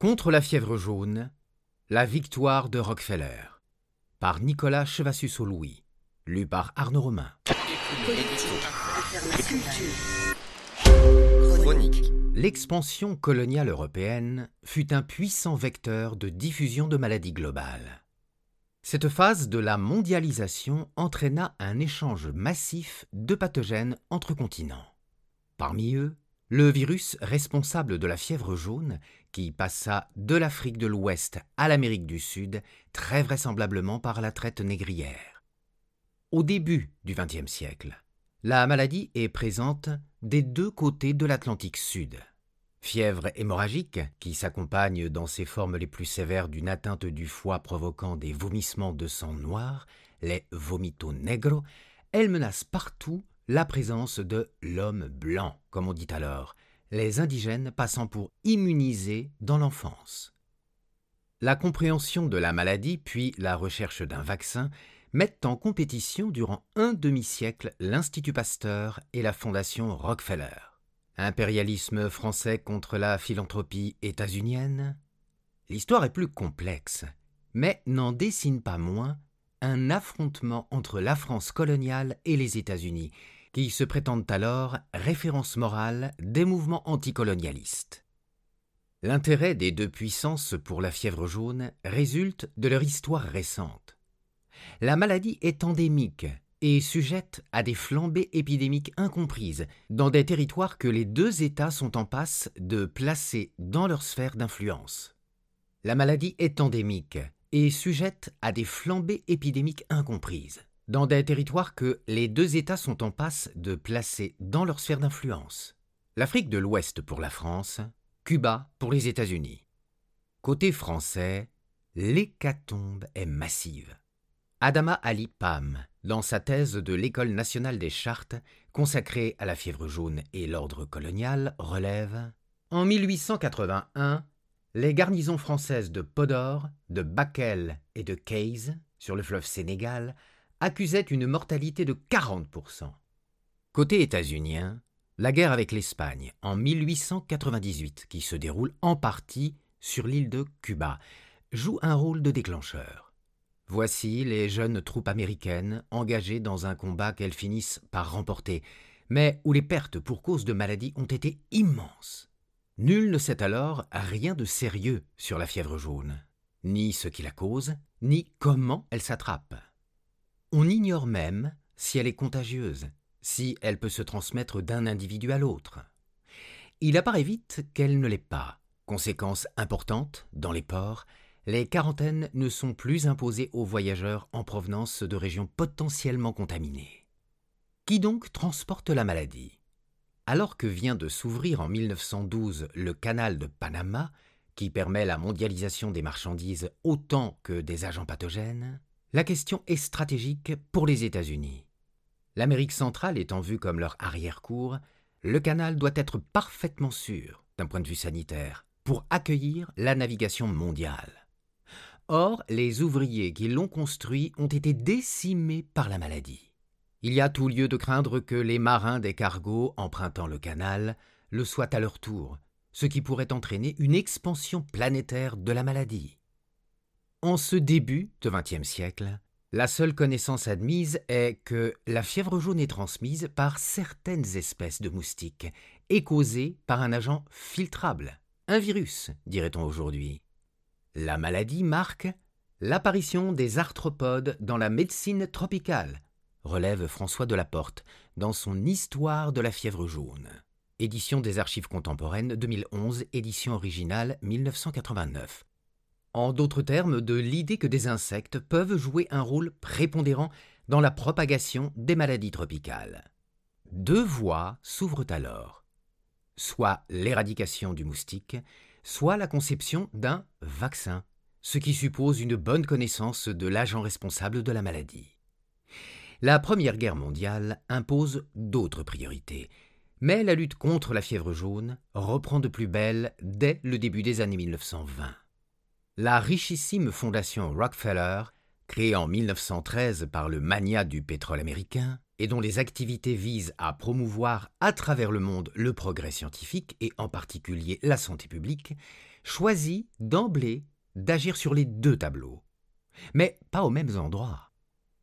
Contre la fièvre jaune, la victoire de Rockefeller, par Nicolas Chevassus-Louis, lu par Arnaud Romain. L'expansion coloniale européenne fut un puissant vecteur de diffusion de maladies globales. Cette phase de la mondialisation entraîna un échange massif de pathogènes entre continents. Parmi eux, le virus responsable de la fièvre jaune, qui passa de l'Afrique de l'Ouest à l'Amérique du Sud, très vraisemblablement par la traite négrière. Au début du XXe siècle, la maladie est présente des deux côtés de l'Atlantique Sud. Fièvre hémorragique, qui s'accompagne dans ses formes les plus sévères d'une atteinte du foie provoquant des vomissements de sang noir, les vomito negro, elle menace partout la présence de l'homme blanc, comme on dit alors, les indigènes passant pour immunisés dans l'enfance. La compréhension de la maladie puis la recherche d'un vaccin mettent en compétition durant un demi-siècle l'Institut Pasteur et la Fondation Rockefeller. Impérialisme français contre la philanthropie états-unienne L'histoire est plus complexe, mais n'en dessine pas moins un affrontement entre la France coloniale et les États-Unis, qui se prétendent alors référence morale des mouvements anticolonialistes. L'intérêt des deux puissances pour la fièvre jaune résulte de leur histoire récente. La maladie est endémique et sujette à des flambées épidémiques incomprises dans des territoires que les deux États sont en passe de placer dans leur sphère d'influence. La maladie est endémique et sujette à des flambées épidémiques incomprises dans des territoires que les deux États sont en passe de placer dans leur sphère d'influence. L'Afrique de l'Ouest pour la France, Cuba pour les États-Unis. Côté français, l'hécatombe est massive. Adama Ali Pam, dans sa thèse de l'École nationale des chartes consacrée à la fièvre jaune et l'ordre colonial, relève En 1881, les garnisons françaises de Podor, de Bakel et de Kayes, sur le fleuve Sénégal, accusait une mortalité de 40%. Côté états-unien, la guerre avec l'Espagne en 1898, qui se déroule en partie sur l'île de Cuba, joue un rôle de déclencheur. Voici les jeunes troupes américaines engagées dans un combat qu'elles finissent par remporter, mais où les pertes pour cause de maladie ont été immenses. Nul ne sait alors rien de sérieux sur la fièvre jaune, ni ce qui la cause, ni comment elle s'attrape. On ignore même si elle est contagieuse, si elle peut se transmettre d'un individu à l'autre. Il apparaît vite qu'elle ne l'est pas. Conséquence importante, dans les ports, les quarantaines ne sont plus imposées aux voyageurs en provenance de régions potentiellement contaminées. Qui donc transporte la maladie? Alors que vient de s'ouvrir en 1912 le canal de Panama, qui permet la mondialisation des marchandises autant que des agents pathogènes, la question est stratégique pour les États-Unis. L'Amérique centrale étant vue comme leur arrière-cour, le canal doit être parfaitement sûr, d'un point de vue sanitaire, pour accueillir la navigation mondiale. Or, les ouvriers qui l'ont construit ont été décimés par la maladie. Il y a tout lieu de craindre que les marins des cargos empruntant le canal le soient à leur tour, ce qui pourrait entraîner une expansion planétaire de la maladie. En ce début de XXe siècle, la seule connaissance admise est que la fièvre jaune est transmise par certaines espèces de moustiques et causée par un agent filtrable, un virus, dirait-on aujourd'hui. La maladie marque l'apparition des arthropodes dans la médecine tropicale, relève François Delaporte dans son Histoire de la fièvre jaune. Édition des Archives contemporaines 2011, édition originale 1989 en d'autres termes, de l'idée que des insectes peuvent jouer un rôle prépondérant dans la propagation des maladies tropicales. Deux voies s'ouvrent alors, soit l'éradication du moustique, soit la conception d'un vaccin, ce qui suppose une bonne connaissance de l'agent responsable de la maladie. La Première Guerre mondiale impose d'autres priorités, mais la lutte contre la fièvre jaune reprend de plus belle dès le début des années 1920. La richissime fondation Rockefeller, créée en 1913 par le magnat du pétrole américain, et dont les activités visent à promouvoir à travers le monde le progrès scientifique et en particulier la santé publique, choisit d'emblée d'agir sur les deux tableaux, mais pas aux mêmes endroits.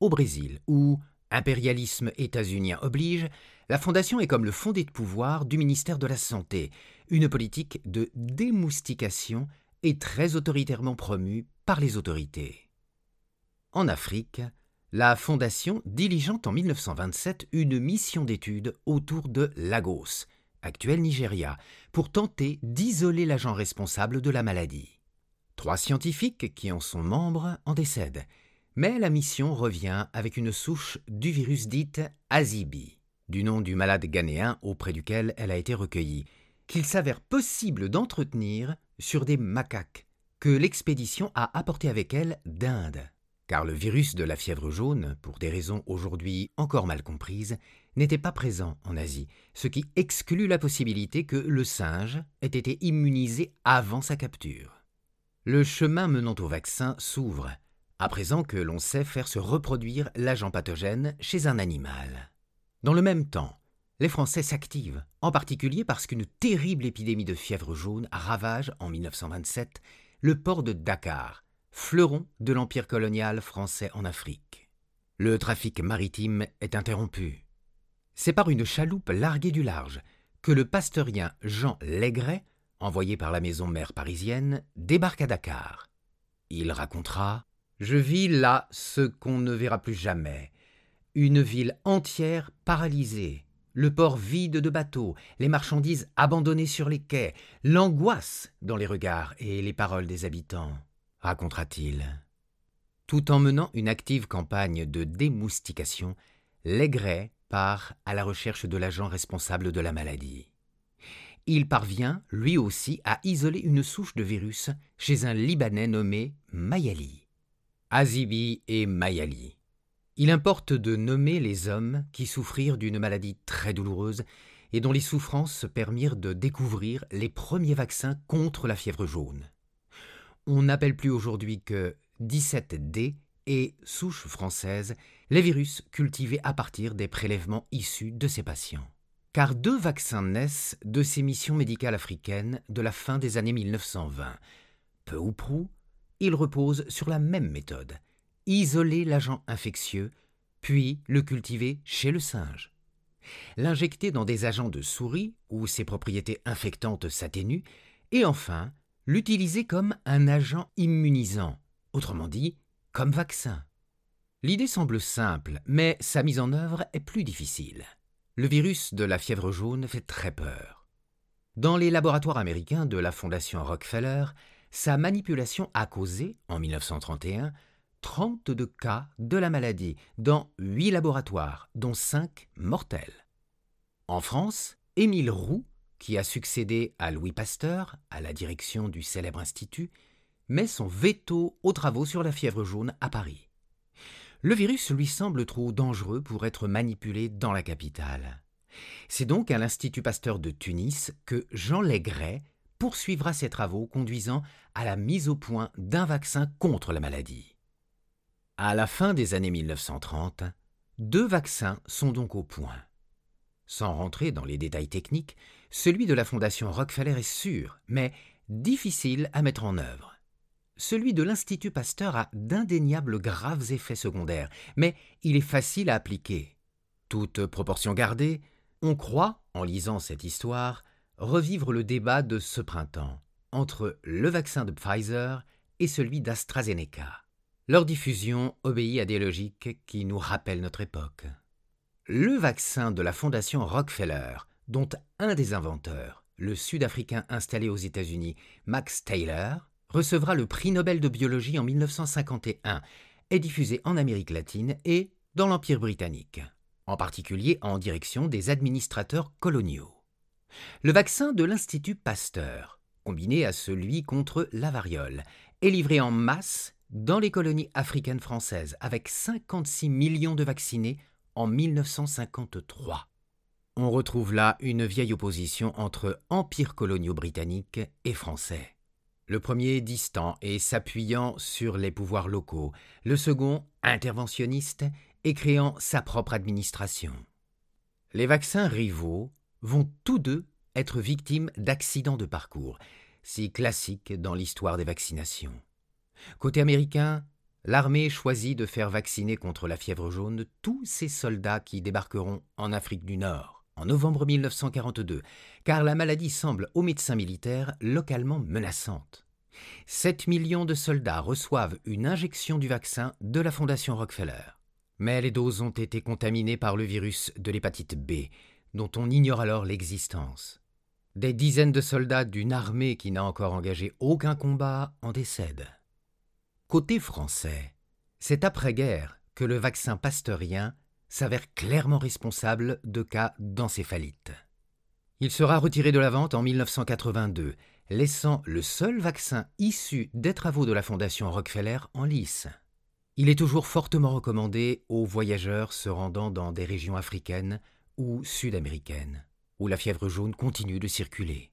Au Brésil, où impérialisme états-unien oblige, la Fondation est comme le fondé de pouvoir du ministère de la Santé, une politique de démoustication est très autoritairement promue par les autorités. En Afrique, la Fondation diligente en 1927 une mission d'étude autour de Lagos, actuel Nigeria, pour tenter d'isoler l'agent responsable de la maladie. Trois scientifiques qui en sont membres en décèdent, mais la mission revient avec une souche du virus dite Azibi, du nom du malade ghanéen auprès duquel elle a été recueillie, qu'il s'avère possible d'entretenir sur des macaques que l'expédition a apportés avec elle d'Inde. Car le virus de la fièvre jaune, pour des raisons aujourd'hui encore mal comprises, n'était pas présent en Asie, ce qui exclut la possibilité que le singe ait été immunisé avant sa capture. Le chemin menant au vaccin s'ouvre, à présent que l'on sait faire se reproduire l'agent pathogène chez un animal. Dans le même temps, les Français s'activent, en particulier parce qu'une terrible épidémie de fièvre jaune ravage en 1927 le port de Dakar, fleuron de l'empire colonial français en Afrique. Le trafic maritime est interrompu. C'est par une chaloupe larguée du large que le pasteurien Jean Legret, envoyé par la maison mère parisienne, débarque à Dakar. Il racontera Je vis là ce qu'on ne verra plus jamais, une ville entière paralysée, le port vide de bateaux, les marchandises abandonnées sur les quais, l'angoisse dans les regards et les paroles des habitants, racontera-t-il. Tout en menant une active campagne de démoustication, Legray part à la recherche de l'agent responsable de la maladie. Il parvient, lui aussi, à isoler une souche de virus chez un Libanais nommé Mayali. Azibi et Mayali il importe de nommer les hommes qui souffrirent d'une maladie très douloureuse et dont les souffrances permirent de découvrir les premiers vaccins contre la fièvre jaune. On n'appelle plus aujourd'hui que 17D et souche française les virus cultivés à partir des prélèvements issus de ces patients. Car deux vaccins naissent de ces missions médicales africaines de la fin des années 1920. Peu ou prou, ils reposent sur la même méthode, isoler l'agent infectieux, puis le cultiver chez le singe. L'injecter dans des agents de souris où ses propriétés infectantes s'atténuent, et enfin l'utiliser comme un agent immunisant, autrement dit, comme vaccin. L'idée semble simple, mais sa mise en œuvre est plus difficile. Le virus de la fièvre jaune fait très peur. Dans les laboratoires américains de la Fondation Rockefeller, sa manipulation a causé, en 1931, 32 cas de la maladie dans 8 laboratoires, dont 5 mortels. En France, Émile Roux, qui a succédé à Louis Pasteur à la direction du célèbre institut, met son veto aux travaux sur la fièvre jaune à Paris. Le virus lui semble trop dangereux pour être manipulé dans la capitale. C'est donc à l'Institut Pasteur de Tunis que Jean Legray poursuivra ses travaux conduisant à la mise au point d'un vaccin contre la maladie. À la fin des années 1930, deux vaccins sont donc au point. Sans rentrer dans les détails techniques, celui de la Fondation Rockefeller est sûr, mais difficile à mettre en œuvre. Celui de l'Institut Pasteur a d'indéniables graves effets secondaires, mais il est facile à appliquer. Toute proportion gardée, on croit, en lisant cette histoire, revivre le débat de ce printemps entre le vaccin de Pfizer et celui d'AstraZeneca. Leur diffusion obéit à des logiques qui nous rappellent notre époque. Le vaccin de la Fondation Rockefeller, dont un des inventeurs, le Sud-Africain installé aux États-Unis, Max Taylor, recevra le prix Nobel de biologie en 1951, est diffusé en Amérique latine et dans l'Empire britannique, en particulier en direction des administrateurs coloniaux. Le vaccin de l'Institut Pasteur, combiné à celui contre la variole, est livré en masse dans les colonies africaines françaises, avec 56 millions de vaccinés en 1953. On retrouve là une vieille opposition entre empires coloniaux britanniques et français. Le premier distant et s'appuyant sur les pouvoirs locaux, le second interventionniste et créant sa propre administration. Les vaccins rivaux vont tous deux être victimes d'accidents de parcours, si classique dans l'histoire des vaccinations. Côté américain, l'armée choisit de faire vacciner contre la fièvre jaune tous ses soldats qui débarqueront en Afrique du Nord en novembre 1942, car la maladie semble aux médecins militaires localement menaçante. 7 millions de soldats reçoivent une injection du vaccin de la Fondation Rockefeller. Mais les doses ont été contaminées par le virus de l'hépatite B, dont on ignore alors l'existence. Des dizaines de soldats d'une armée qui n'a encore engagé aucun combat en décèdent. Côté français, c'est après-guerre que le vaccin pasteurien s'avère clairement responsable de cas d'encéphalite. Il sera retiré de la vente en 1982, laissant le seul vaccin issu des travaux de la Fondation Rockefeller en lice. Il est toujours fortement recommandé aux voyageurs se rendant dans des régions africaines ou sud-américaines, où la fièvre jaune continue de circuler.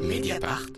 Mediapart.